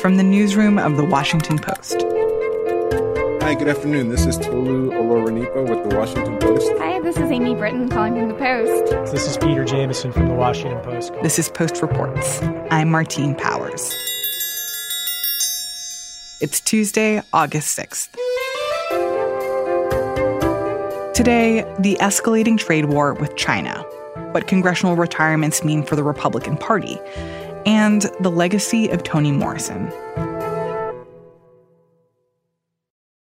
from the newsroom of The Washington Post. Hi, good afternoon. This is Tolu Olorunnipa with The Washington Post. Hi, this is Amy Brittain calling from The Post. This is Peter Jamison from The Washington Post. This is Post Reports. I'm Martine Powers. It's Tuesday, August 6th. Today, the escalating trade war with China, what congressional retirements mean for the Republican Party, and the legacy of Toni Morrison.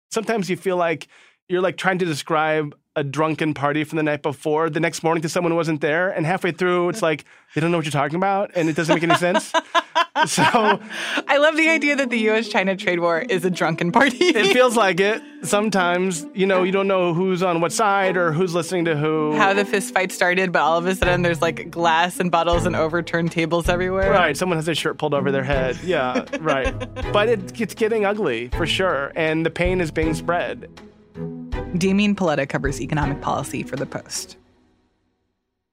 Sometimes you feel like you're like trying to describe a drunken party from the night before the next morning to someone who wasn't there, and halfway through it's like they don't know what you're talking about, and it doesn't make any sense. so I love the idea that the U.S.-China trade war is a drunken party. it feels like it. Sometimes you know you don't know who's on what side or who's listening to who. How the fist fight started, but all of a sudden there's like glass and bottles and overturned tables everywhere. Right, someone has their shirt pulled over their head. Yeah, right. But it, it's getting ugly for sure, and the pain is being spread. Damian Paletta covers economic policy for The Post.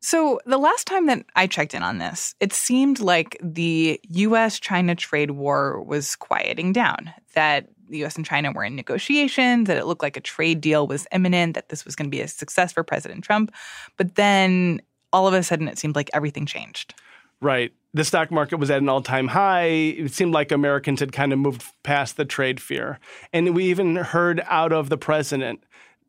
So, the last time that I checked in on this, it seemed like the US China trade war was quieting down, that the US and China were in negotiations, that it looked like a trade deal was imminent, that this was going to be a success for President Trump. But then all of a sudden, it seemed like everything changed. Right. The stock market was at an all time high. It seemed like Americans had kind of moved past the trade fear. And we even heard out of the president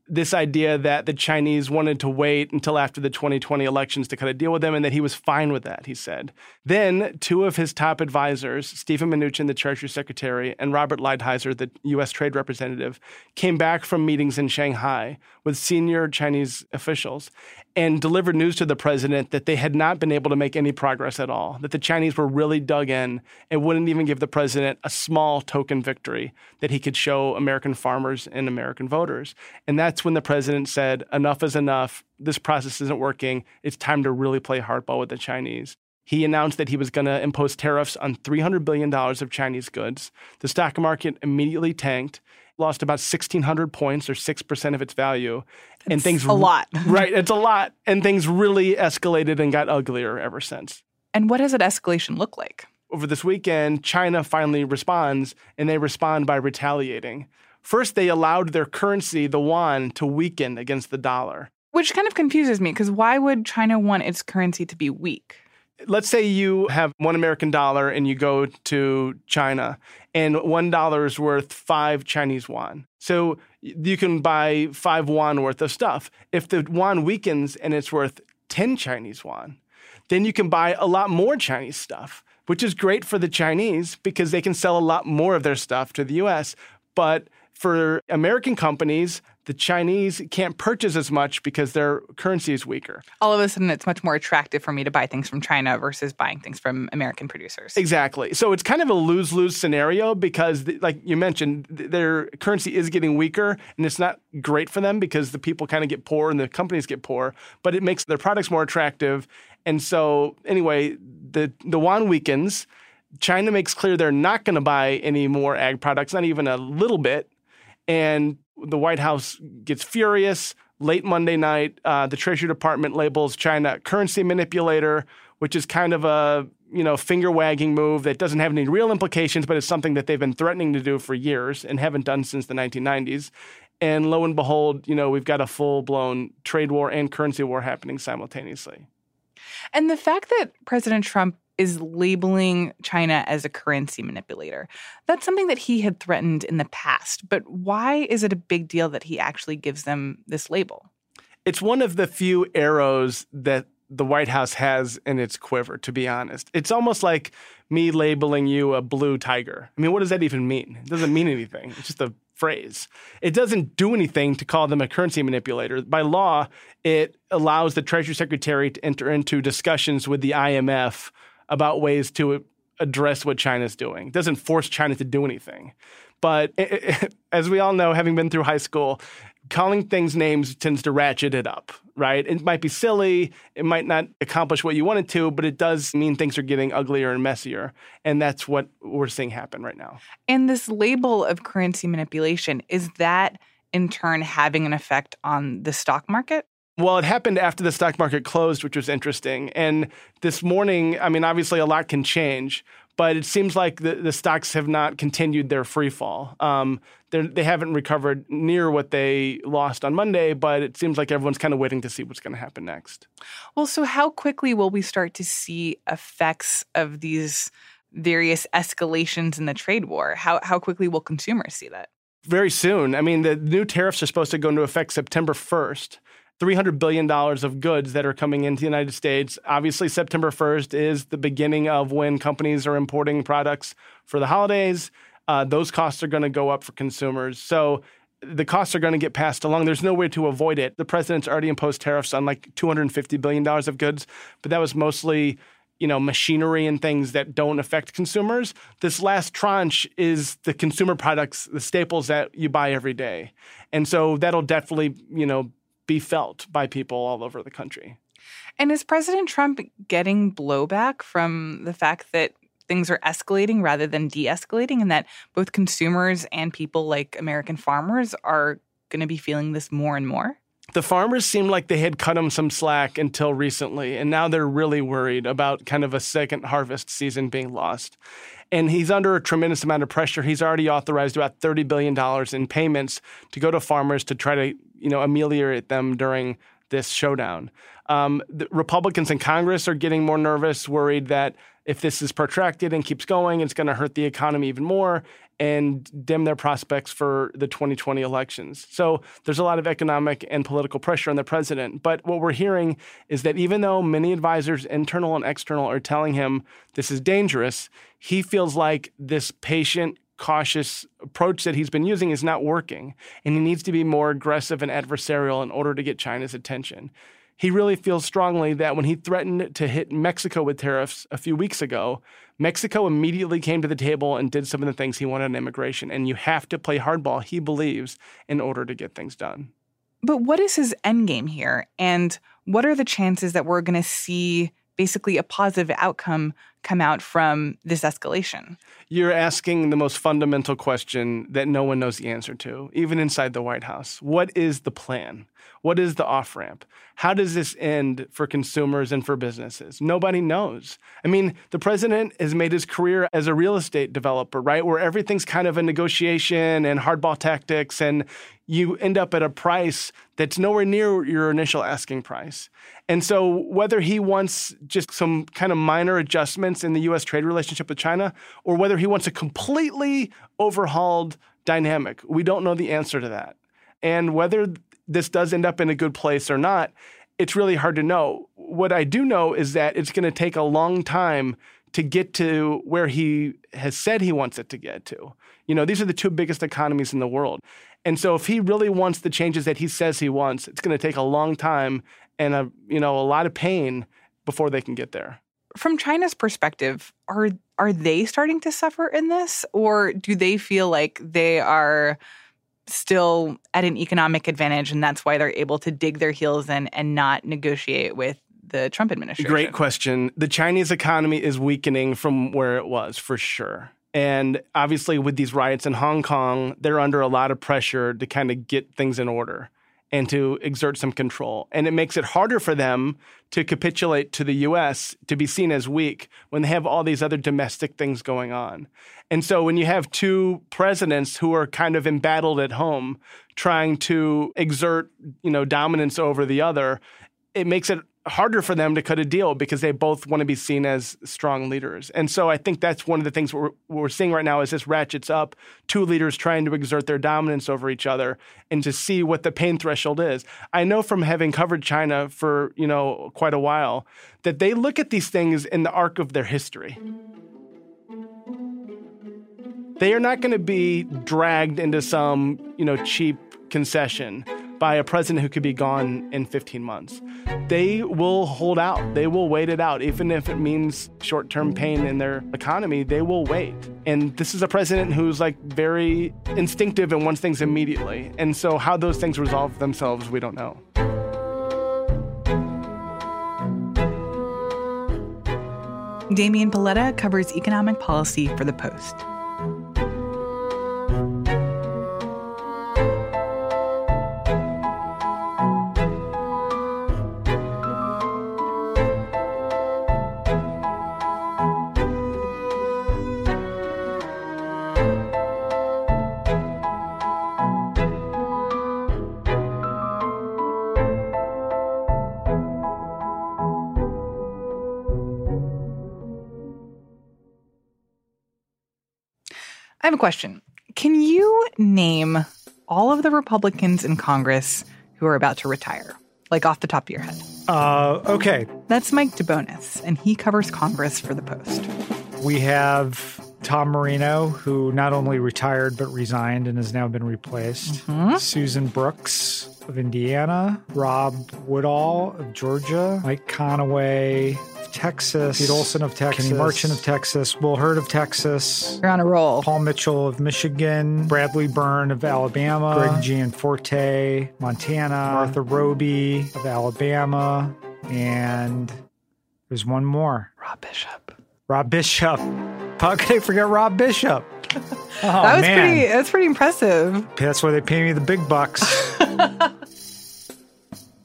this idea that the Chinese wanted to wait until after the 2020 elections to kind of deal with them and that he was fine with that, he said. Then two of his top advisors, Stephen Mnuchin, the Treasury Secretary, and Robert Lighthizer, the U.S. Trade Representative, came back from meetings in Shanghai with senior Chinese officials and delivered news to the president that they had not been able to make any progress at all, that the Chinese were really dug in and wouldn't even give the president a small token victory that he could show American farmers and American voters. And that's when the president said, enough is enough. This process isn't working. It's time to really play hardball with the Chinese. He announced that he was going to impose tariffs on $300 billion of Chinese goods. The stock market immediately tanked lost about 1,600 points or 6% of its value. That's and things a lot. right, it's a lot. And things really escalated and got uglier ever since. And what does that escalation look like? Over this weekend, China finally responds, and they respond by retaliating. First, they allowed their currency, the yuan, to weaken against the dollar. Which kind of confuses me because why would China want its currency to be weak? let's say you have one American dollar and you go to China and one dollar is worth five Chinese yuan. So you can buy five yuan worth of stuff. If the yuan weakens and it's worth 10 Chinese yuan, then you can buy a lot more Chinese stuff, which is great for the Chinese because they can sell a lot more of their stuff to the US. But for American companies, the Chinese can't purchase as much because their currency is weaker. All of a sudden, it's much more attractive for me to buy things from China versus buying things from American producers. Exactly. So it's kind of a lose lose scenario because, like you mentioned, their currency is getting weaker and it's not great for them because the people kind of get poor and the companies get poor, but it makes their products more attractive. And so, anyway, the, the yuan weakens. China makes clear they're not going to buy any more ag products, not even a little bit. And the White House gets furious. Late Monday night, uh, the Treasury Department labels China currency manipulator, which is kind of a you know finger wagging move that doesn't have any real implications, but it's something that they've been threatening to do for years and haven't done since the 1990s. And lo and behold, you know we've got a full blown trade war and currency war happening simultaneously. And the fact that President Trump is labeling China as a currency manipulator. That's something that he had threatened in the past. But why is it a big deal that he actually gives them this label? It's one of the few arrows that the White House has in its quiver, to be honest. It's almost like me labeling you a blue tiger. I mean, what does that even mean? It doesn't mean anything. It's just a phrase. It doesn't do anything to call them a currency manipulator. By law, it allows the Treasury Secretary to enter into discussions with the IMF about ways to address what China's doing. It doesn't force China to do anything. But it, it, as we all know, having been through high school, calling things names tends to ratchet it up, right? It might be silly, it might not accomplish what you want it to, but it does mean things are getting uglier and messier. And that's what we're seeing happen right now. And this label of currency manipulation, is that in turn having an effect on the stock market? Well, it happened after the stock market closed, which was interesting. And this morning, I mean, obviously a lot can change, but it seems like the, the stocks have not continued their free fall. Um, they haven't recovered near what they lost on Monday, but it seems like everyone's kind of waiting to see what's going to happen next. Well, so how quickly will we start to see effects of these various escalations in the trade war? How, how quickly will consumers see that? Very soon. I mean, the new tariffs are supposed to go into effect September 1st. $300 billion of goods that are coming into the United States. Obviously, September 1st is the beginning of when companies are importing products for the holidays. Uh, those costs are going to go up for consumers. So the costs are going to get passed along. There's no way to avoid it. The president's already imposed tariffs on like $250 billion of goods, but that was mostly you know machinery and things that don't affect consumers this last tranche is the consumer products the staples that you buy every day and so that'll definitely you know be felt by people all over the country. And is President Trump getting blowback from the fact that things are escalating rather than de escalating, and that both consumers and people like American farmers are going to be feeling this more and more? The farmers seemed like they had cut him some slack until recently, and now they're really worried about kind of a second harvest season being lost. And he's under a tremendous amount of pressure. He's already authorized about $30 billion in payments to go to farmers to try to you know, ameliorate them during this showdown. Um, Republicans in Congress are getting more nervous, worried that if this is protracted and keeps going, it's going to hurt the economy even more and dim their prospects for the 2020 elections. So there's a lot of economic and political pressure on the president. But what we're hearing is that even though many advisors, internal and external, are telling him this is dangerous, he feels like this patient, cautious approach that he's been using is not working, and he needs to be more aggressive and adversarial in order to get China's attention. He really feels strongly that when he threatened to hit Mexico with tariffs a few weeks ago, Mexico immediately came to the table and did some of the things he wanted on immigration. And you have to play hardball, he believes, in order to get things done. But what is his endgame here? And what are the chances that we're going to see basically a positive outcome come out from this escalation? You're asking the most fundamental question that no one knows the answer to, even inside the White House. What is the plan? What is the off ramp? How does this end for consumers and for businesses? Nobody knows. I mean, the president has made his career as a real estate developer, right? Where everything's kind of a negotiation and hardball tactics, and you end up at a price that's nowhere near your initial asking price. And so, whether he wants just some kind of minor adjustments in the US trade relationship with China, or whether he wants a completely overhauled dynamic, we don't know the answer to that. And whether this does end up in a good place or not, it's really hard to know. What I do know is that it's going to take a long time to get to where he has said he wants it to get to. You know, these are the two biggest economies in the world. And so if he really wants the changes that he says he wants, it's going to take a long time and a, you know, a lot of pain before they can get there. From China's perspective, are are they starting to suffer in this or do they feel like they are still at an economic advantage and that's why they're able to dig their heels in and not negotiate with the Trump administration? Great question. The Chinese economy is weakening from where it was for sure. And obviously, with these riots in Hong Kong, they're under a lot of pressure to kind of get things in order and to exert some control. And it makes it harder for them to capitulate to the US to be seen as weak when they have all these other domestic things going on. And so when you have two presidents who are kind of embattled at home trying to exert, you know, dominance over the other, it makes it harder for them to cut a deal because they both want to be seen as strong leaders. And so I think that's one of the things we're, we're seeing right now is this ratchets up two leaders trying to exert their dominance over each other and to see what the pain threshold is. I know from having covered China for, you know, quite a while that they look at these things in the arc of their history. They are not going to be dragged into some, you know, cheap concession by a president who could be gone in 15 months. They will hold out. They will wait it out. Even if it means short term pain in their economy, they will wait. And this is a president who's like very instinctive and wants things immediately. And so, how those things resolve themselves, we don't know. Damian Paletta covers economic policy for The Post. I have a question. Can you name all of the Republicans in Congress who are about to retire, like off the top of your head? Uh, okay. That's Mike DeBonis, and he covers Congress for The Post. We have Tom Marino, who not only retired but resigned and has now been replaced. Susan Brooks of Indiana, Rob Woodall of Georgia, Mike Conaway Texas, Pete Olson of Texas, Kenny Marchant of Texas, Will Hurd of Texas, You're on a roll. Paul Mitchell of Michigan, Bradley Byrne of Alabama, Greg Gianforte, Montana, Martha Roby of Alabama, and there's one more. Rob Bishop. Rob Bishop. How could I forget Rob Bishop? Oh, that was man. pretty. That's pretty impressive. That's why they pay me the big bucks.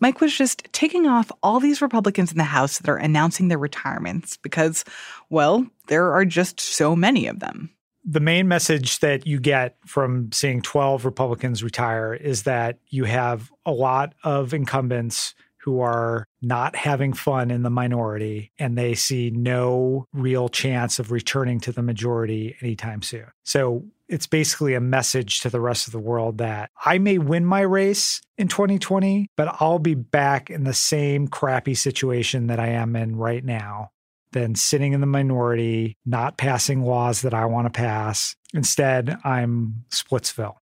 Mike was just taking off all these Republicans in the House that are announcing their retirements because, well, there are just so many of them. the main message that you get from seeing 12 Republicans retire is that you have a lot of incumbents who are not having fun in the minority and they see no real chance of returning to the majority anytime soon. So it's basically a message to the rest of the world that I may win my race in 2020, but I'll be back in the same crappy situation that I am in right now than sitting in the minority, not passing laws that I want to pass. Instead, I'm Splitsville.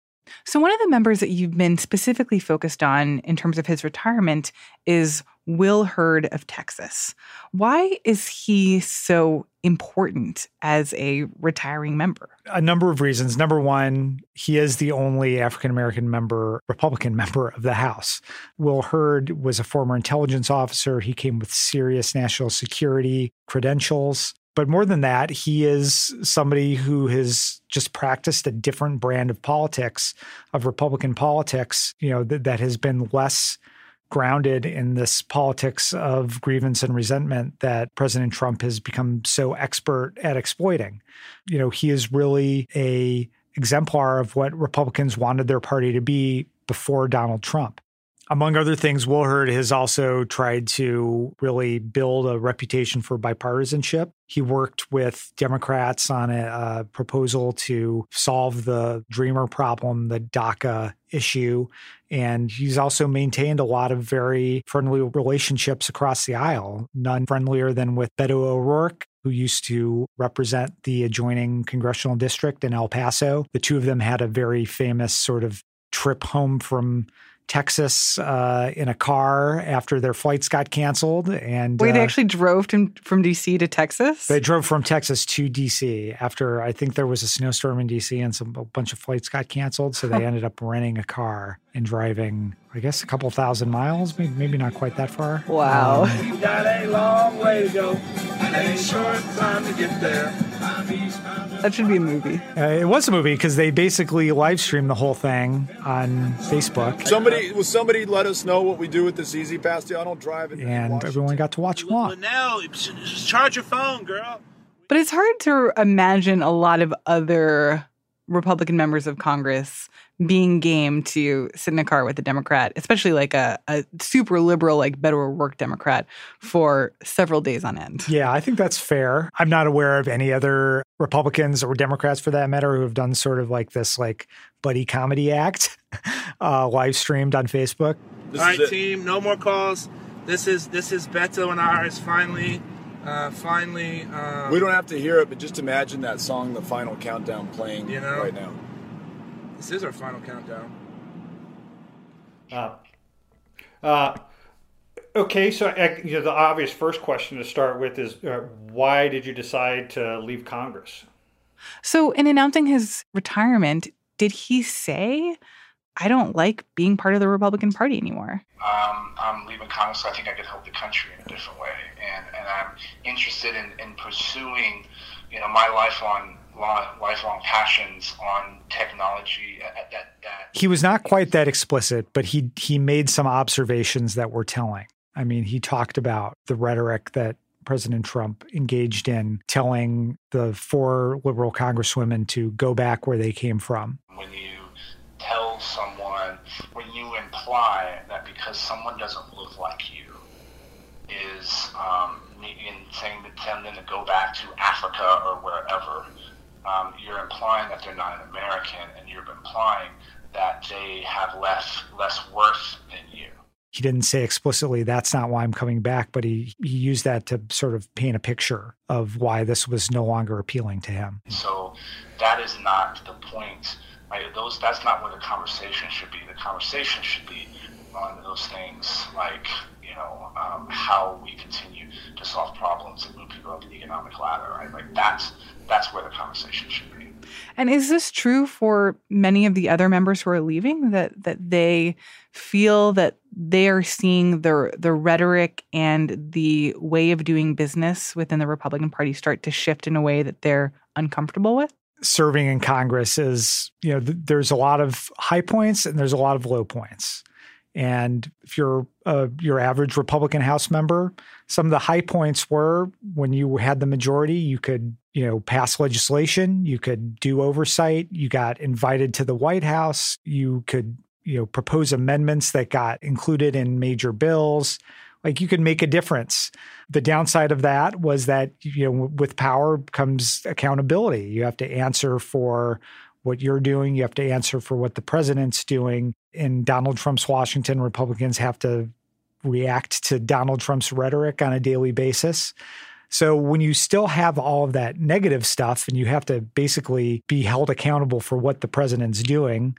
So, one of the members that you've been specifically focused on in terms of his retirement is Will Hurd of Texas. Why is he so important as a retiring member? A number of reasons. Number one, he is the only African American member, Republican member of the House. Will Hurd was a former intelligence officer. He came with serious national security credentials. But more than that, he is somebody who has just practiced a different brand of politics, of Republican politics, you know, that, that has been less grounded in this politics of grievance and resentment that President Trump has become so expert at exploiting. You know, he is really a exemplar of what Republicans wanted their party to be before Donald Trump. Among other things, Will has also tried to really build a reputation for bipartisanship. He worked with Democrats on a, a proposal to solve the Dreamer problem, the DACA issue. And he's also maintained a lot of very friendly relationships across the aisle, none friendlier than with Beto O'Rourke, who used to represent the adjoining congressional district in El Paso. The two of them had a very famous sort of trip home from Texas uh, in a car after their flights got canceled. And Wait, they uh, actually drove to, from DC to Texas? they drove from Texas to DC after I think there was a snowstorm in DC and some a bunch of flights got canceled. So they ended up renting a car and driving, I guess, a couple thousand miles, maybe, maybe not quite that far. Wow. Um, You got a long way to go, and a short time to get there. That should be a movie. uh, it was a movie because they basically live streamed the whole thing on Facebook. Somebody will somebody let us know what we do with this E-ZPass deal? I don't drive it. and everyone got to watch along. Linnell, just charge your phone, girl. But it's hard to imagine a lot of other Republican members of Congress being game to sit in a car with a Democrat, especially like a, a super liberal, like Beto O'Rourke Democrat, for several days on end. Yeah, I think that's fair. I'm not aware of any other Republicans or Democrats for that matter who have done sort of like this like buddy comedy act uh, live streamed on Facebook. This All is right, it. team, no more calls. This is this is Beto and ours finally, uh, finally. Um, We don't have to hear it, but just imagine that song, "The Final Countdown," playing You know? right now. This is our final countdown. Uh, uh, okay, so uh, you know, the obvious first question to start with is uh, why did you decide to leave Congress? So, in announcing his retirement, did he say, I don't like being part of the Republican Party anymore? um, I'm leaving Congress. so I think I could help the country in a different way, and and I'm interested in, in pursuing, you know, my lifelong li- lifelong passions on technology. uh, That that He was not quite that explicit, but he he made some observations that were telling. I mean, he talked about the rhetoric that President Trump engaged in, telling the four liberal congresswomen to go back where they came from. when you tell someone, when you imply that because someone doesn't look like you is um, maybe in saying to tell them to go back to Africa or wherever, um, you're implying that they're not an American, and you're implying that they have less less worth than you. He didn't say explicitly that's not why I'm coming back, but he, he used that to sort of paint a picture of why this was no longer appealing to him. So that is not the point. Right? Those that's not where the conversation should be. The conversation should be on those things like you know um, how we continue to solve problems and move people up the economic ladder. Right? Like that's that's where the conversation should be. And is this true for many of the other members who are leaving that that they feel that they are seeing the the rhetoric and the way of doing business within the Republican Party start to shift in a way that they're uncomfortable with? Serving in Congress is, you know, th- there's a lot of high points and there's a lot of low points. And if you're a, your average Republican House member, some of the high points were when you had the majority, you could, you know, pass legislation, you could do oversight, you got invited to the White House, you could, you know, propose amendments that got included in major bills. Like you could make a difference. The downside of that was that, you know, with power comes accountability. You have to answer for what you're doing. You have to answer for what the president's doing. In Donald Trump's Washington, Republicans have to react to Donald Trump's rhetoric on a daily basis. So when you still have all of that negative stuff and you have to basically be held accountable for what the president's doing,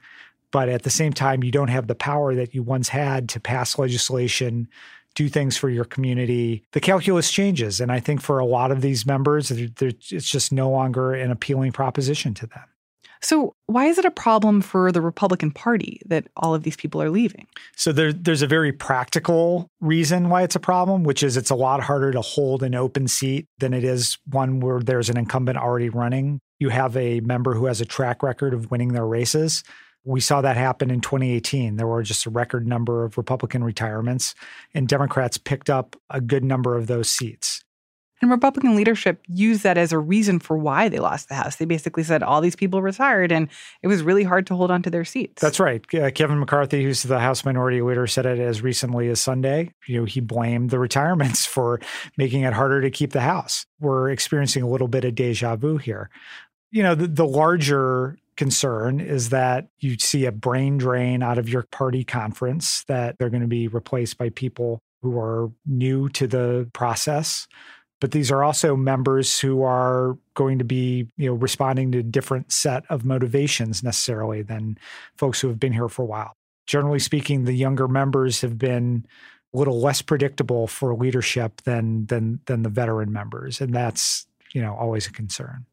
but at the same time, you don't have the power that you once had to pass legislation, do things for your community, the calculus changes. And I think for a lot of these members, it's just no longer an appealing proposition to them. So, why is it a problem for the Republican Party that all of these people are leaving? So, there, there's a very practical reason why it's a problem, which is it's a lot harder to hold an open seat than it is one where there's an incumbent already running. You have a member who has a track record of winning their races. We saw that happen in 2018. There were just a record number of Republican retirements, and Democrats picked up a good number of those seats. And Republican leadership used that as a reason for why they lost the House. They basically said all these people retired and it was really hard to hold on to their seats. That's right. Uh, Kevin McCarthy, who's the House Minority Leader, said it as recently as Sunday. You know, he blamed the retirements for making it harder to keep the House. We're experiencing a little bit of deja vu here. You know, the, the larger concern is that you see a brain drain out of your party conference, that they're going to be replaced by people who are new to the process. But these are also members who are going to be you know responding to a different set of motivations necessarily than folks who have been here for a while. Generally speaking the younger members have been a little less predictable for leadership than than than the veteran members and that's you know always a concern.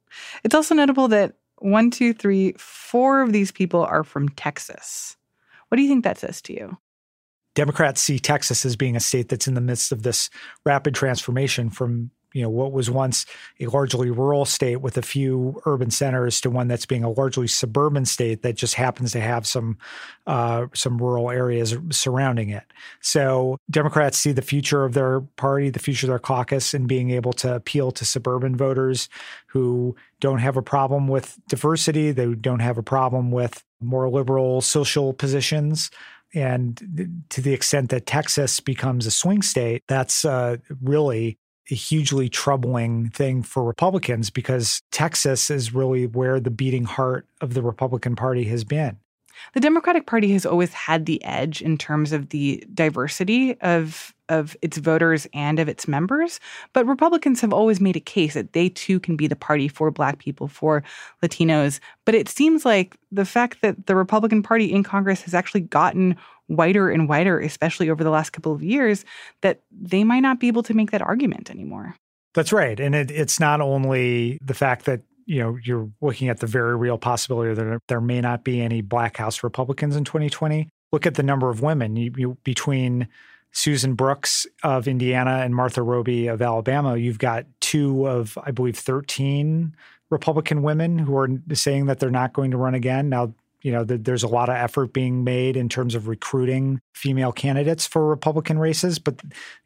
It's also notable that one two three four of these people are from texas. What do you think that says to you? Democrats see Texas as being a state that's in the midst of this rapid transformation from you know what was once a largely rural state with a few urban centers to one that's being a largely suburban state that just happens to have some uh, some rural areas surrounding it. So Democrats see the future of their party, the future of their caucus, in being able to appeal to suburban voters who don't have a problem with diversity, they don't have a problem with more liberal social positions. And to the extent that Texas becomes a swing state, that's uh, really hugely troubling thing for Republicans because Texas is really where the beating heart of the Republican Party has been. The Democratic Party has always had the edge in terms of the diversity of of its voters and of its members, but Republicans have always made a case that they too can be the party for black people, for Latinos. But it seems like the fact that the Republican Party in Congress has actually gotten whiter and whiter, especially over the last couple of years, that they might not be able to make that argument anymore. That's right. And it, it's not only the fact that you know you're looking at the very real possibility that there may not be any black house republicans in 2020 look at the number of women. You, you, between susan brooks of indiana and martha roby of alabama you've got two of i believe 13 republican women who are saying that they're not going to run again. Now you know, there's a lot of effort being made in terms of recruiting female candidates for Republican races, but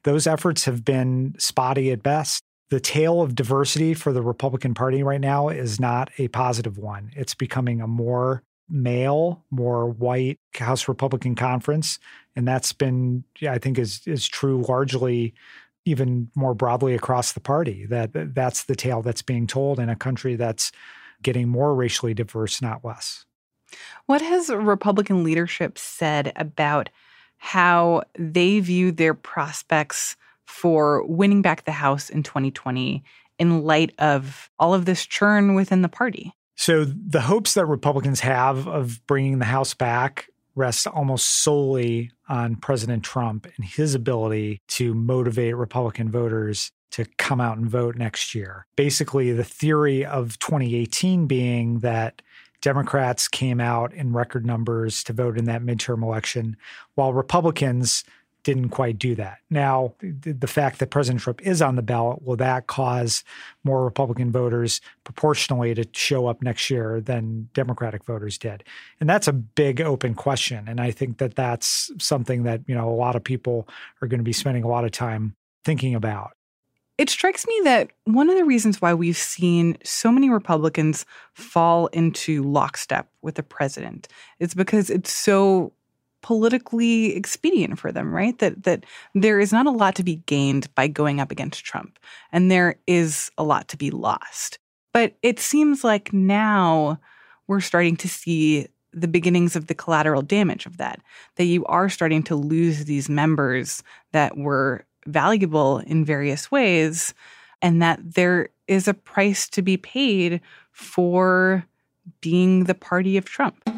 those efforts have been spotty at best. The tale of diversity for the Republican Party right now is not a positive one. It's becoming a more male, more white House Republican conference, and that's been, I think, is is true largely even more broadly across the party. That that's the tale that's being told in a country that's getting more racially diverse, not less. What has Republican leadership said about how they view their prospects for winning back the House in 2020 in light of all of this churn within the party? So, the hopes that Republicans have of bringing the House back rests almost solely on President Trump and his ability to motivate Republican voters to come out and vote next year. Basically, the theory of 2018 being that Democrats came out in record numbers to vote in that midterm election, while Republicans didn't quite do that. Now, the fact that President Trump is on the ballot, will that cause more Republican voters proportionally to show up next year than Democratic voters did? And that's a big open question. And I think that that's something that, you know, a lot of people are going to be spending a lot of time thinking about. It strikes me that one of the reasons why we've seen so many Republicans fall into lockstep with the president is because it's so politically expedient for them, right? That that there is not a lot to be gained by going up against Trump, and there is a lot to be lost. But it seems like now we're starting to see the beginnings of the collateral damage of that. That you are starting to lose these members that were valuable in various ways, and that there is a price to be paid for being the party of Trump.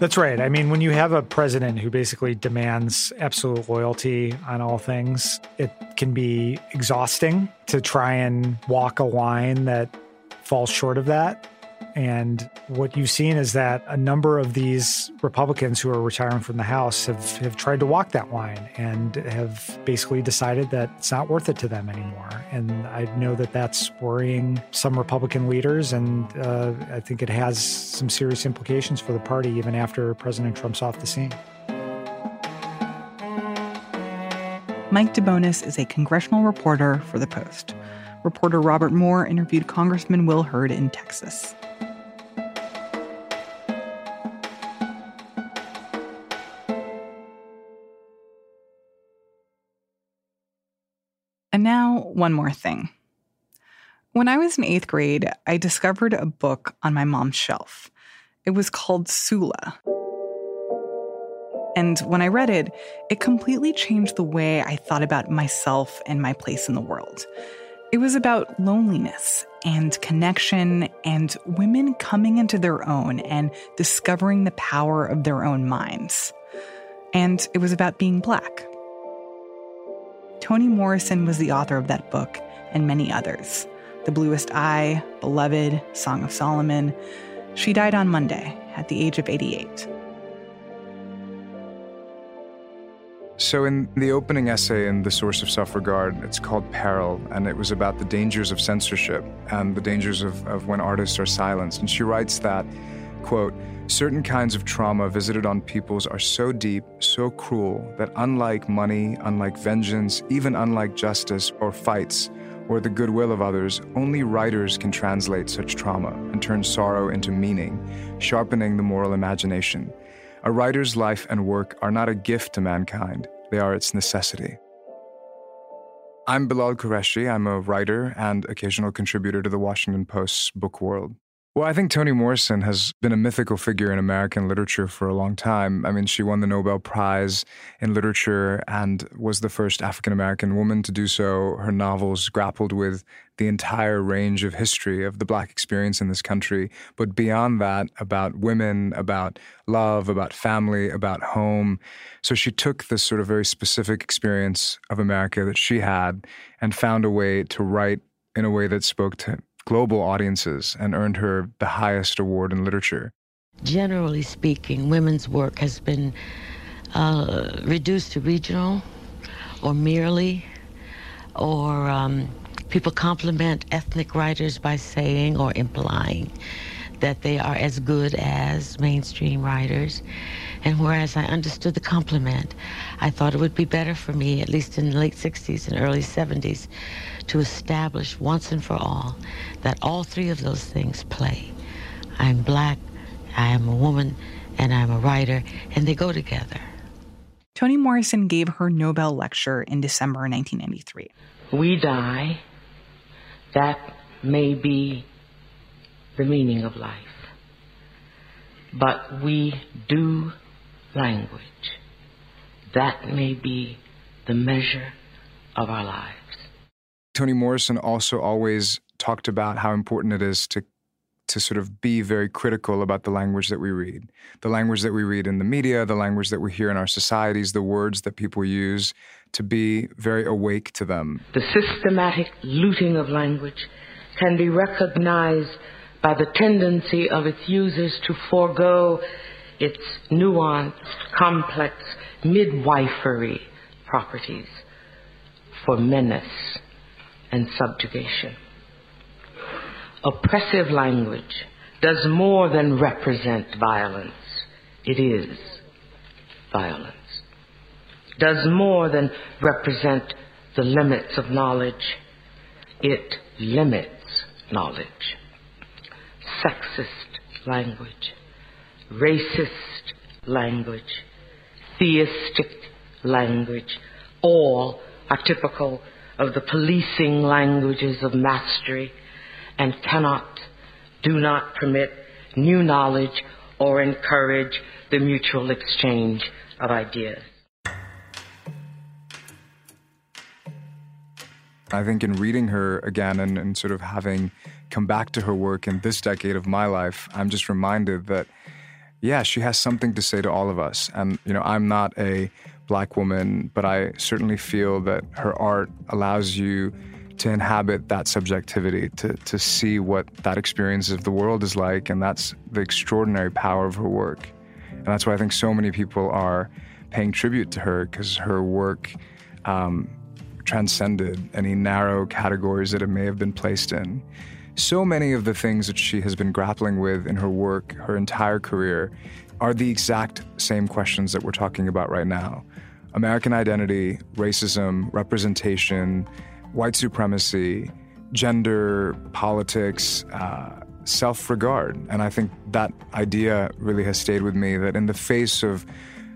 That's right. I mean, when you have a president who basically demands absolute loyalty on all things, it can be exhausting to try and walk a line that falls short of that. And what you've seen is that a number of these Republicans who are retiring from the House have, have tried to walk that line and have basically decided that it's not worth it to them anymore. And I know that that's worrying some Republican leaders. And uh, I think it has some serious implications for the party even after President Trump's off the scene. Mike DeBonis is a congressional reporter for The Post. Reporter Robert Moore interviewed Congressman Will Hurd in Texas. And now, one more thing. When I was in eighth grade, I discovered a book on my mom's shelf. It was called Sula. And when I read it, it completely changed the way I thought about myself and my place in the world. It was about loneliness and connection and women coming into their own and discovering the power of their own minds. And it was about being black. Toni Morrison was the author of that book and many others The Bluest Eye, Beloved, Song of Solomon. She died on Monday at the age of 88. So, in the opening essay in The Source of Self Regard, it's called Peril, and it was about the dangers of censorship and the dangers of, of when artists are silenced. And she writes that, quote, Certain kinds of trauma visited on peoples are so deep, so cruel, that unlike money, unlike vengeance, even unlike justice or fights, or the goodwill of others, only writers can translate such trauma and turn sorrow into meaning, sharpening the moral imagination. A writer's life and work are not a gift to mankind, they are its necessity. I'm Bilal Qureshi. I'm a writer and occasional contributor to the Washington Post's book world. Well, I think Toni Morrison has been a mythical figure in American literature for a long time. I mean, she won the Nobel Prize in Literature and was the first African American woman to do so. Her novels grappled with the entire range of history of the Black experience in this country, but beyond that, about women, about love, about family, about home. So she took this sort of very specific experience of America that she had and found a way to write in a way that spoke to global audiences and earned her the highest award in literature. Generally speaking, women's work has been uh, reduced to regional or merely, or um, people compliment ethnic writers by saying or implying that they are as good as mainstream writers. And whereas I understood the compliment, I thought it would be better for me, at least in the late 60s and early 70s, to establish once and for all that all three of those things play. I'm black, I am a woman, and I'm a writer, and they go together. Toni Morrison gave her Nobel lecture in December 1993. We die. That may be the meaning of life. But we do language. That may be the measure of our lives. Toni Morrison also always talked about how important it is to to sort of be very critical about the language that we read, the language that we read in the media, the language that we hear in our societies, the words that people use, to be very awake to them. The systematic looting of language can be recognized by the tendency of its users to forego its nuanced, complex, midwifery properties for menace and subjugation. Oppressive language does more than represent violence. It is violence. Does more than represent the limits of knowledge. It limits knowledge. Sexist language, racist language, theistic language, all are typical of the policing languages of mastery and cannot, do not permit new knowledge or encourage the mutual exchange of ideas. I think in reading her again and, and sort of having come back to her work in this decade of my life, I'm just reminded that, yeah, she has something to say to all of us. And, you know, I'm not a black woman, but I certainly feel that her art allows you to inhabit that subjectivity, to, to see what that experience of the world is like. And that's the extraordinary power of her work. And that's why I think so many people are paying tribute to her because her work um, transcended any narrow categories that it may have been placed in. So many of the things that she has been grappling with in her work, her entire career, are the exact same questions that we're talking about right now American identity, racism, representation, white supremacy, gender, politics, uh, self regard. And I think that idea really has stayed with me that in the face of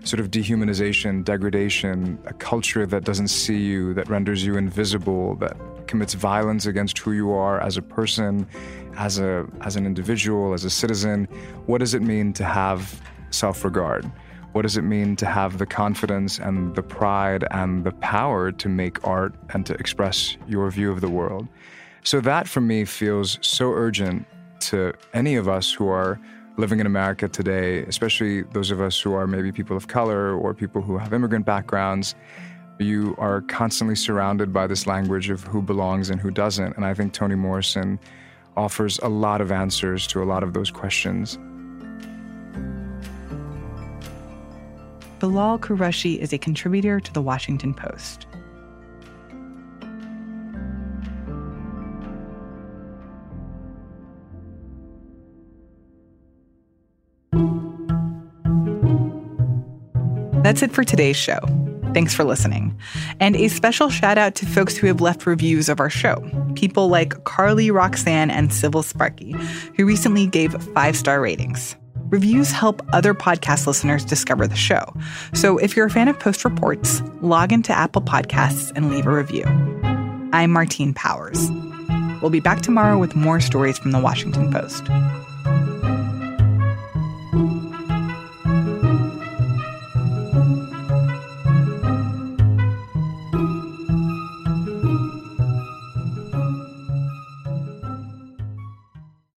sort of dehumanization, degradation, a culture that doesn't see you, that renders you invisible, that commits violence against who you are as a person, as a as an individual, as a citizen, what does it mean to have self-regard? What does it mean to have the confidence and the pride and the power to make art and to express your view of the world? So, that for me feels so urgent to any of us who are living in America today, especially those of us who are maybe people of color or people who have immigrant backgrounds. You are constantly surrounded by this language of who belongs and who doesn't. And I think Toni Morrison offers a lot of answers to a lot of those questions. Bilal Qureshi is a contributor to the Washington Post. That's it for today's show. Thanks for listening. And a special shout out to folks who have left reviews of our show. People like Carly Roxanne and Civil Sparky, who recently gave five star ratings. Reviews help other podcast listeners discover the show. So if you're a fan of Post Reports, log into Apple Podcasts and leave a review. I'm Martine Powers. We'll be back tomorrow with more stories from the Washington Post.